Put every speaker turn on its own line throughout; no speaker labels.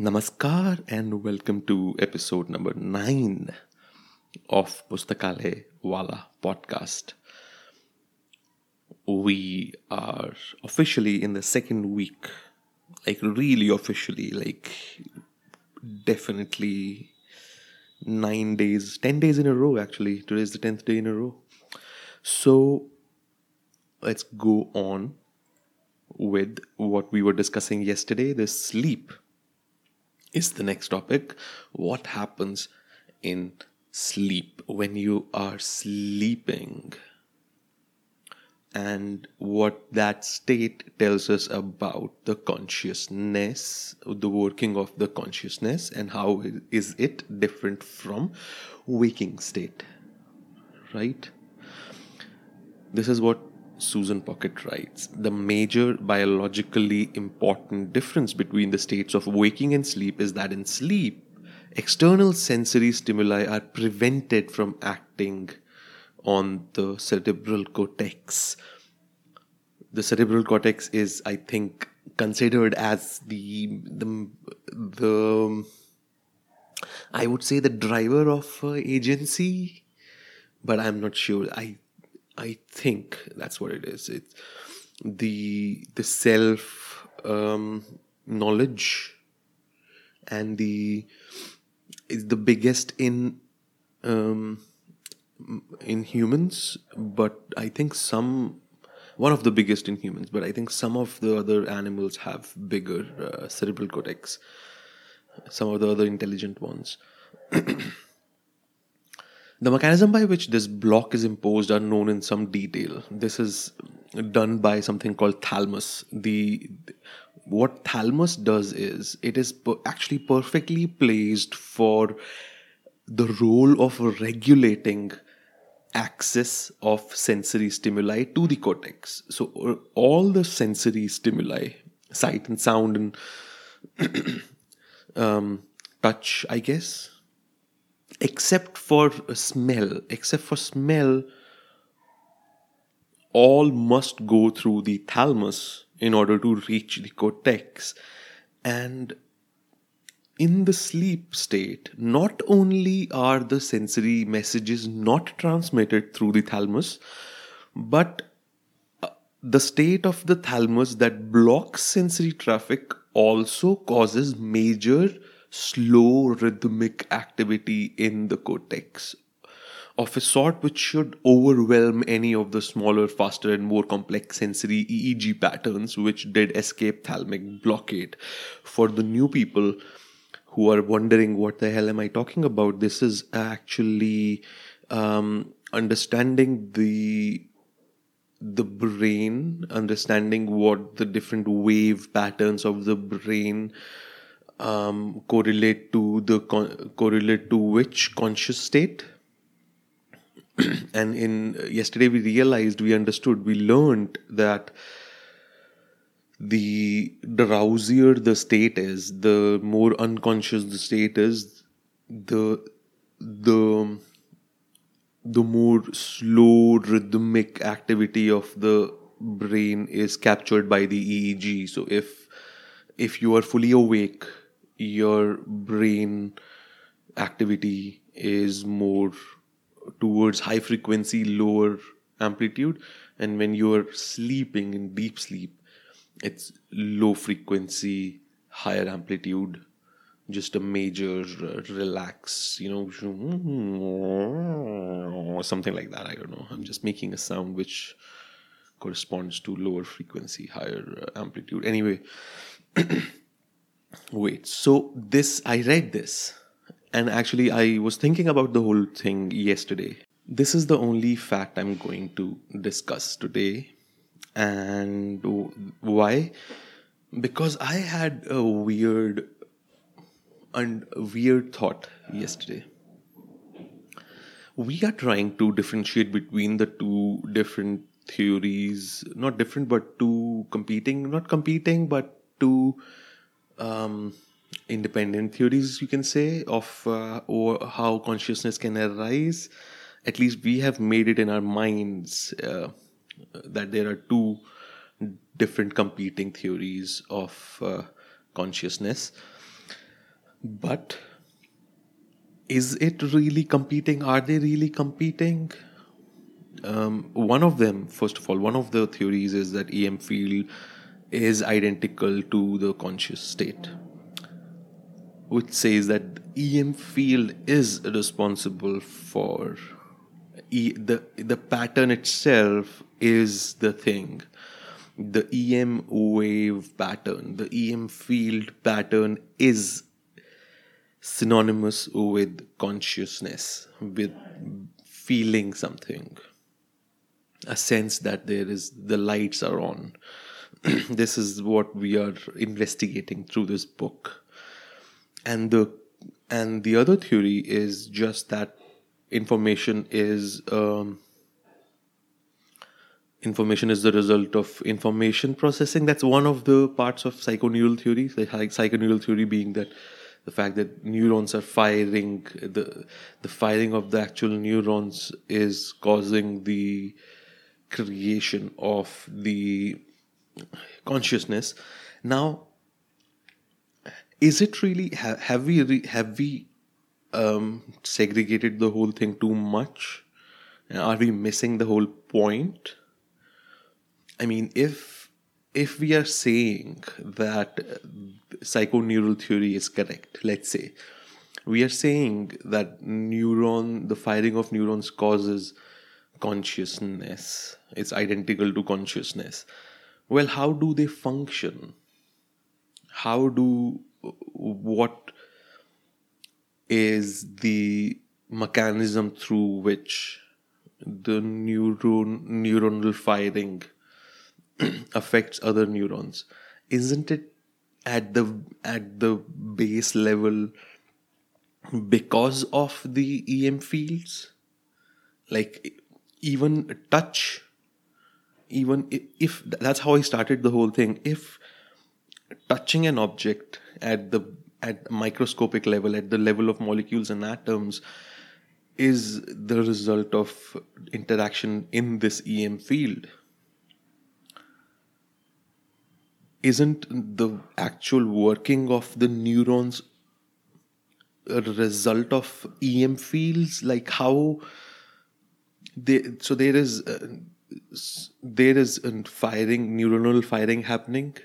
Namaskar and welcome to episode number 9 of Pustakale Wala podcast. We are officially in the second week, like really officially, like definitely 9 days, 10 days in a row actually. Today is the 10th day in a row. So let's go on with what we were discussing yesterday the sleep is the next topic. What happens in sleep when you are sleeping? And what that state tells us about the consciousness, the working of the consciousness, and how is it different from waking state, right? This is what Susan Pockett writes The major biologically important difference between the states of waking and sleep is that in sleep, external sensory stimuli are prevented from acting on the cerebral cortex. The cerebral cortex is, I think, considered as the the the I would say the driver of uh, agency, but I'm not sure. I I think that's what it is. It's the the self um, knowledge and the is the biggest in um, in humans, but I think some one of the biggest in humans, but I think some of the other animals have bigger uh, cerebral cortex. Some of the other intelligent ones. The mechanism by which this block is imposed are known in some detail. This is done by something called thalamus. The what thalamus does is it is per- actually perfectly placed for the role of regulating access of sensory stimuli to the cortex. So all the sensory stimuli, sight and sound and um, touch, I guess, except for smell except for smell all must go through the thalamus in order to reach the cortex. And in the sleep state not only are the sensory messages not transmitted through the thalamus but uh, the state of the thalamus that blocks sensory traffic also causes major slow rhythmic activity in the cortex of a sort which should overwhelm any of the smaller, faster, and more complex sensory EEG patterns which did escape thalamic blockade. For the new people who are wondering what the hell am I talking about, this is actually um, understanding the the brain, understanding what the different wave patterns of the brain um, correlate to the correlate to which conscious state? And in yesterday we realized we understood we learned that the drowsier the state is the more unconscious the state is the the the more slow rhythmic activity of the brain is captured by the EEG so if if you are fully awake your brain activity is more towards high frequency, lower amplitude, and when you're sleeping in deep sleep, it's low frequency, higher amplitude, just a major uh, relax, you know, something like that. I don't know. I'm just making a sound which corresponds to lower frequency, higher uh, amplitude. Anyway. Wait, so this, I read this, and actually, I was thinking about the whole thing yesterday. This is the only fact I'm going to discuss today. And why? Because I had a weird and weird thought yesterday. We are trying to differentiate between the two different theories, not different, but two competing, not competing, but two um, independent theories, you can say, of uh, or how consciousness can arise. At least we have made it in our minds uh, that there are two different competing theories of uh, consciousness. but is it really competing are they really competing um, one of them first of all one of the theories is that em field is identical to the conscious state which says that em field is responsible for e- the the pattern itself is the thing. The em wave pattern the em field pattern is synonymous with consciousness with feeling something a sense that there is the lights are on this is what we are investigating through this book. And the and the other theory is just that information is um, information is the result of information processing. That's one of the parts of psychoneural theory like psychoneural theory being that the fact that neurons are firing the the firing of the actual neurons is causing the creation of the consciousness. Now is it really have we re, have we um, segregated the whole thing too much? Are we missing the whole point? I mean if if we are saying that psychoneural theory is correct let's say we are saying that neuron the firing of neurons causes consciousness. It's identical to consciousness well how do they function? How do what is the mechanism through which the neuron neuronal firing affects other neurons? Isn't it at the at the base level because of the em fields? Like even touch even if that's how i started the whole thing. If touching an object at the at microscopic level at the level of molecules and atoms is the result of interaction in this em field isn't the actual working of the neurons a result of em fields? Like how they so there is uh, there is a firing neuronal firing happening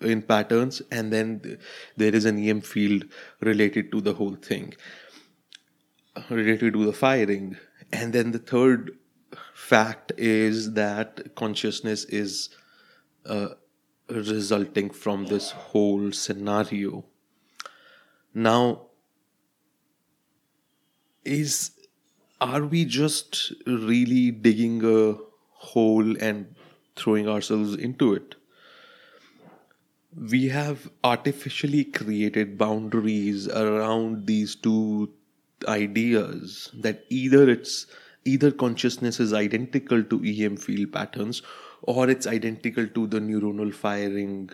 in patterns and then there is an em field related to the whole thing related to the firing. And then the third fact is that consciousness is uh, resulting from this whole scenario. Now is are we just really digging a hole and throwing ourselves into it. We have artificially created boundaries around these two ideas that either it's either consciousness is identical to em field patterns or it's identical to the neuronal firing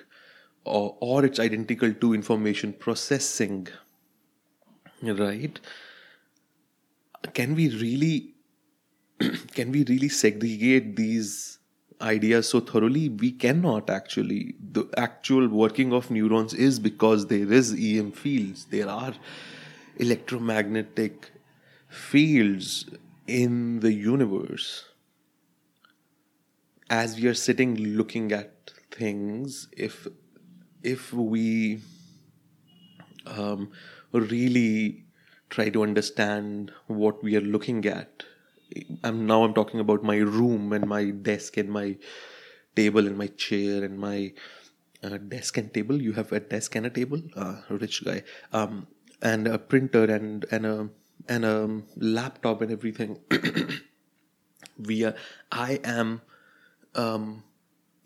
or, or it's identical to information processing right? Can we really can we really segregate these ideas so thoroughly? We cannot actually. The actual working of neurons is because there is em fields. There are electromagnetic fields in the universe. As we are sitting looking at things if if we um, really try to understand what we are looking at I'm now I'm talking about my room and my desk and my table and my chair and my uh, desk and table. You have a desk and a table, uh, rich guy, um, and a printer and and a and a laptop and everything. we are. I am. Um,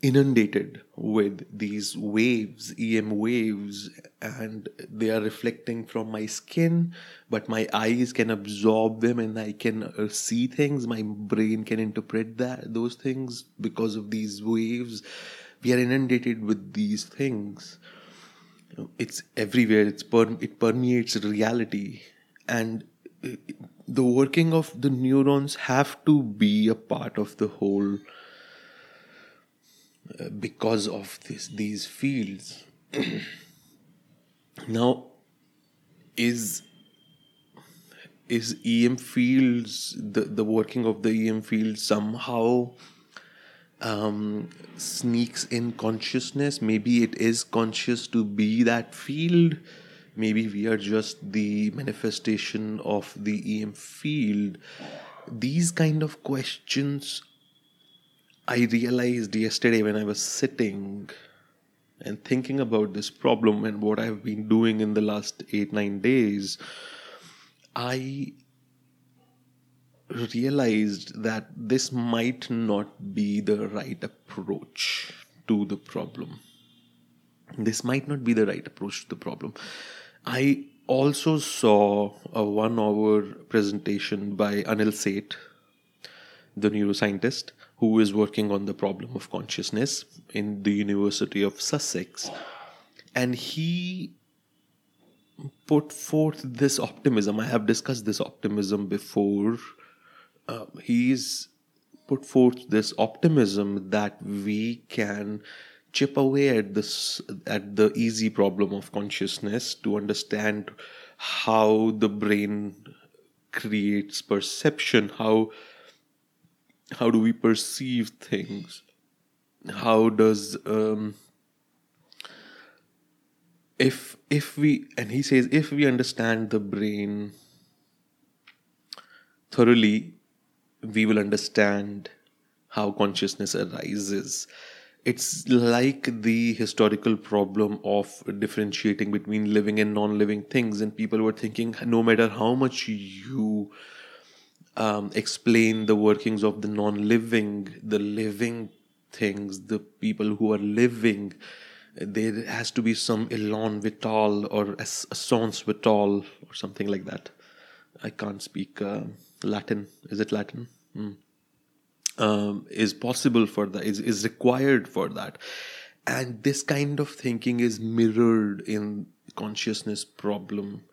inundated with these waves, EM waves, and they are reflecting from my skin, but my eyes can absorb them and I can uh, see things. My brain can interpret that those things because of these waves. We are inundated with these things. It's everywhere. It's per- it permeates reality, and uh, the working of the neurons have to be a part of the whole because of this, these fields. now, is is EM fields the the working of the EM field somehow um, sneaks in consciousness. Maybe it is conscious to be that field. Maybe we are just the manifestation of the EM field. These kind of questions I realized yesterday when I was sitting and thinking about this problem and what I've been doing in the last eight, nine days. I realized that this might not be the right approach to the problem. This might not be the right approach to the problem. I also saw a one hour presentation by Anil Seth, the neuroscientist, who is working on the problem of consciousness in the University of Sussex. And he put forth this optimism. I have discussed this optimism before uh, he's put forth this optimism that we can chip away at this at the easy problem of consciousness to understand how the brain creates perception how how do we perceive things how does um, if if we and he says if we understand the brain thoroughly we will understand how consciousness arises. It's like the historical problem of differentiating between living and non living things. And people were thinking no matter how much you um, explain the workings of the non living, the living things, the people who are living, there has to be some elan vital or essence vital or something like that. I can't speak. Uh, Latin. Is it Latin? Mm. Um, is possible for that, is, is required for that. And this kind of thinking is mirrored in consciousness problem.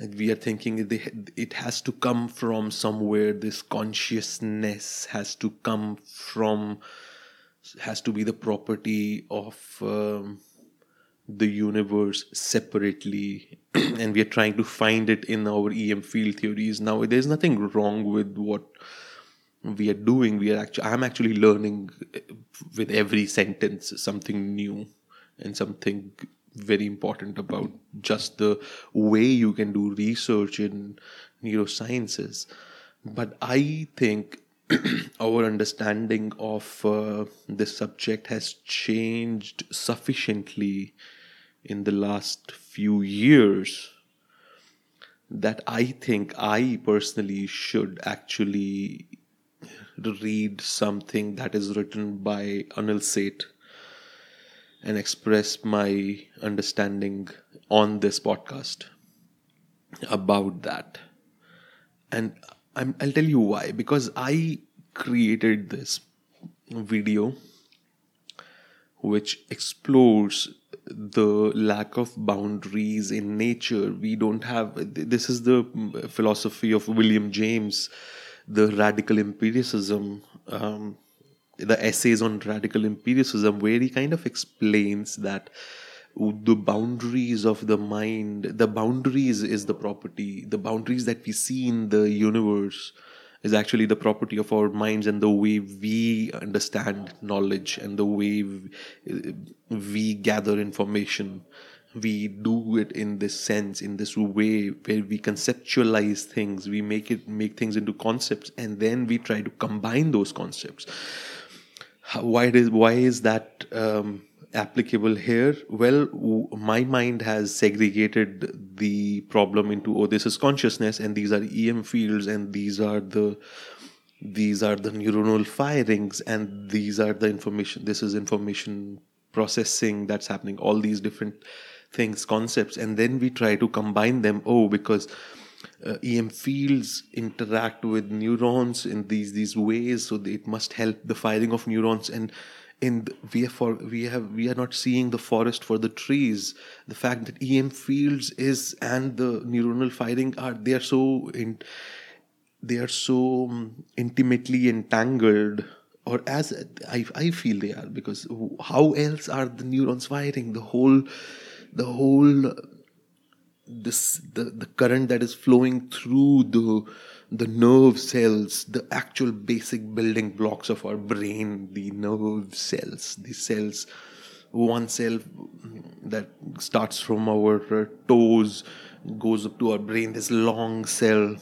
We are thinking it has to come from somewhere. This consciousness has to come from, has to be the property of um, the universe separately. And we are trying to find it in our em field theories. Now there's nothing wrong with what we are doing. We are actually i'm actually learning with every sentence something new and something very important about just the way you can do research in neurosciences. But i think our understanding of uh, this subject has changed sufficiently in the last few years that I think I personally should actually read something that is written by Anil Seth and express my understanding on this podcast about that. And i will tell you why. Because I created this video which explores the lack of boundaries in nature. We don't have, this is the philosophy of William James, the radical empiricism, um, the essays on radical empiricism, where he kind of explains that the boundaries of the mind, the boundaries is the property, the boundaries that we see in the universe is actually the property of our minds and the way we understand knowledge and the way we, gather information. We do it in this sense in this way where we conceptualize things. We make it make things into concepts and then we try to combine those concepts why is why is that um, applicable here? Well, my mind has segregated the problem into oh, this is consciousness, and these are EM fields, and these are the these are the neuronal firings, and these are the information. This is information processing that's happening. All these different things, concepts, and then we try to combine them. Oh, because uh, EM fields interact with neurons in these these ways, so it must help the firing of neurons. And in the, we are for we have we are not seeing the forest for the trees. The fact that em fields is and the neuronal firing are they are so in they are so um, intimately entangled or as I, I feel they are because how else are the neurons firing? The whole the whole this the, the current that is flowing through the the nerve cells the actual basic building blocks of our brain the nerve cells the cells one cell that starts from our uh, toes goes up to our brain this long cell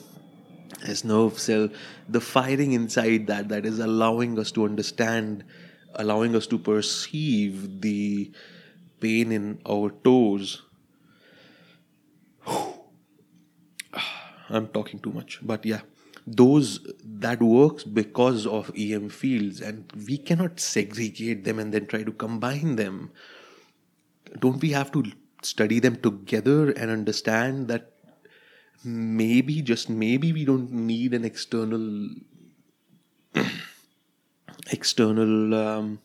this nerve cell the firing inside that that is allowing us to understand allowing us to perceive the pain in our toes I'm talking too much, but yeah, those that works because of EM fields, and we cannot segregate them and then try to combine them. Don't we have to study them together and understand that maybe, just maybe, we don't need an external external um,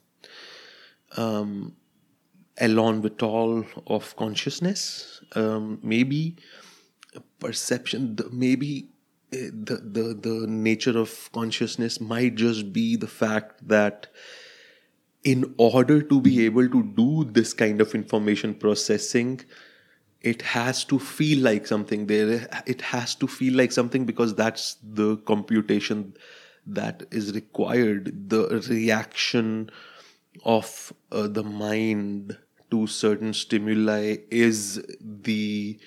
um, Vital of consciousness. Um, maybe perception maybe eh, the, the the nature of consciousness might just be the fact that in order to be able to do this kind of information processing it has to feel like something there. It has to feel like something because that's the computation that is required. The reaction of uh, the mind to certain stimuli is the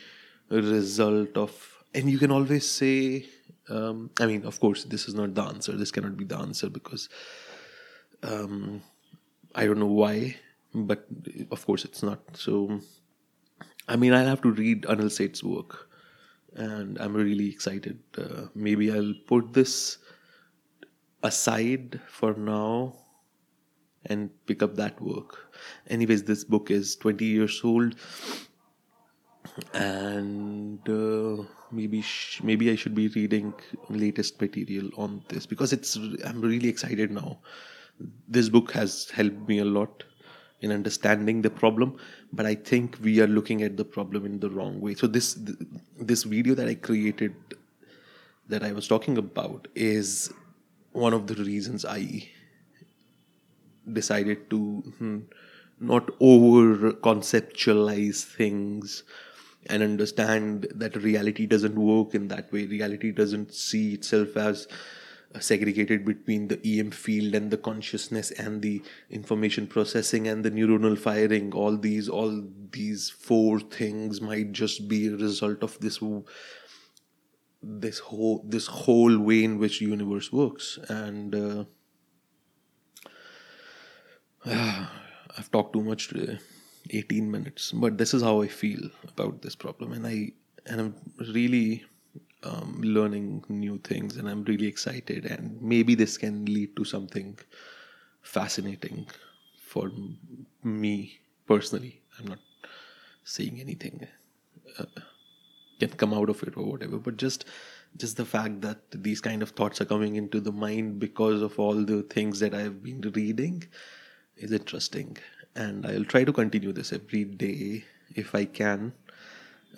result of and you can always say um, i mean of course this is not the answer. This cannot be the answer because um, i don't know why but of course it's not. So i mean i'll have to read anil Seth's work and i'm really excited. Uh, maybe i'll put this aside for now and pick up that work. Anyways this book is 20 years old and uh, maybe sh- maybe I should be reading latest material on this because it's I'm really excited now. This book has helped me a lot in understanding the problem, but I think we are looking at the problem in the wrong way. So this this video that I created that I was talking about is one of the reasons I decided to hmm, not over conceptualize things and understand that reality doesn't work in that way. Reality doesn't see itself as segregated between the EM field and the consciousness and the information processing and the neuronal firing. All these, all these four things might just be a result of this this whole this whole way in which universe works and uh, I've talked too much today. 18 minutes. But this is how i feel about this problem. And i and i'm really um, learning new things and i'm really excited. And maybe this can lead to something fascinating for me personally. I'm not saying anything uh, can come out of it or whatever. But just just the fact that these kind of thoughts are coming into the mind because of all the things that i've been reading is interesting and I'll try to continue this every day if I can.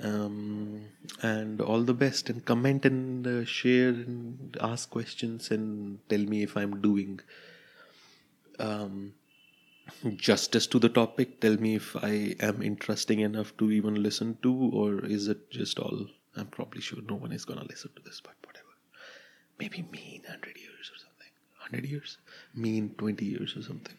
Um, and all the best and comment and uh, share and ask questions and tell me if I'm doing um, justice to the topic. Tell me if I am interesting enough to even listen to, or is it just all? I'm probably sure no one is gonna listen to this, but whatever. Maybe me in 100 years or something. 100 years? Me in 20 years or something.